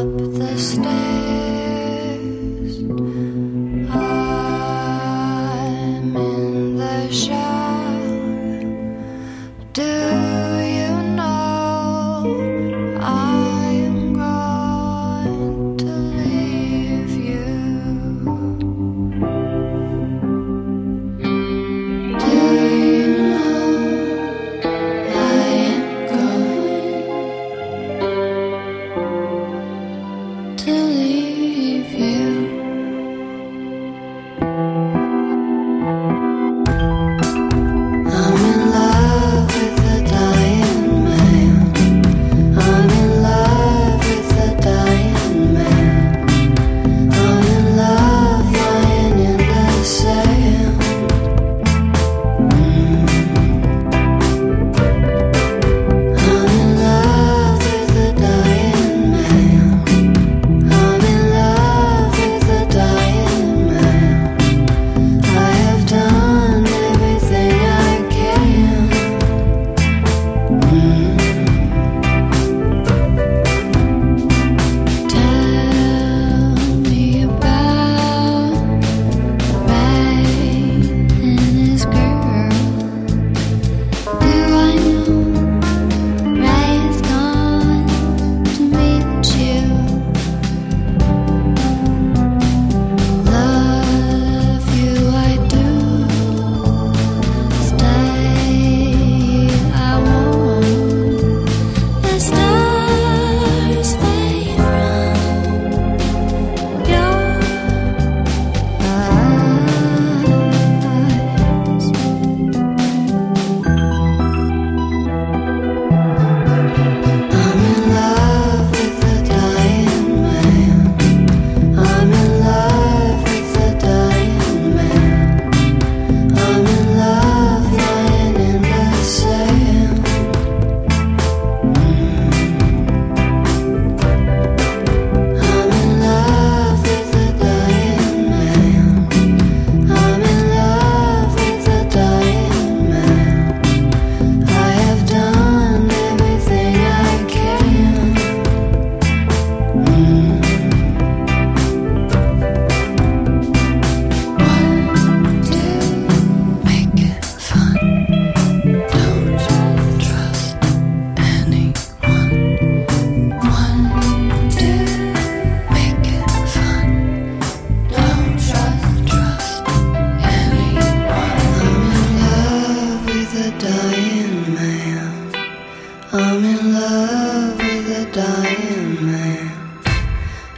up the stairs.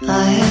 I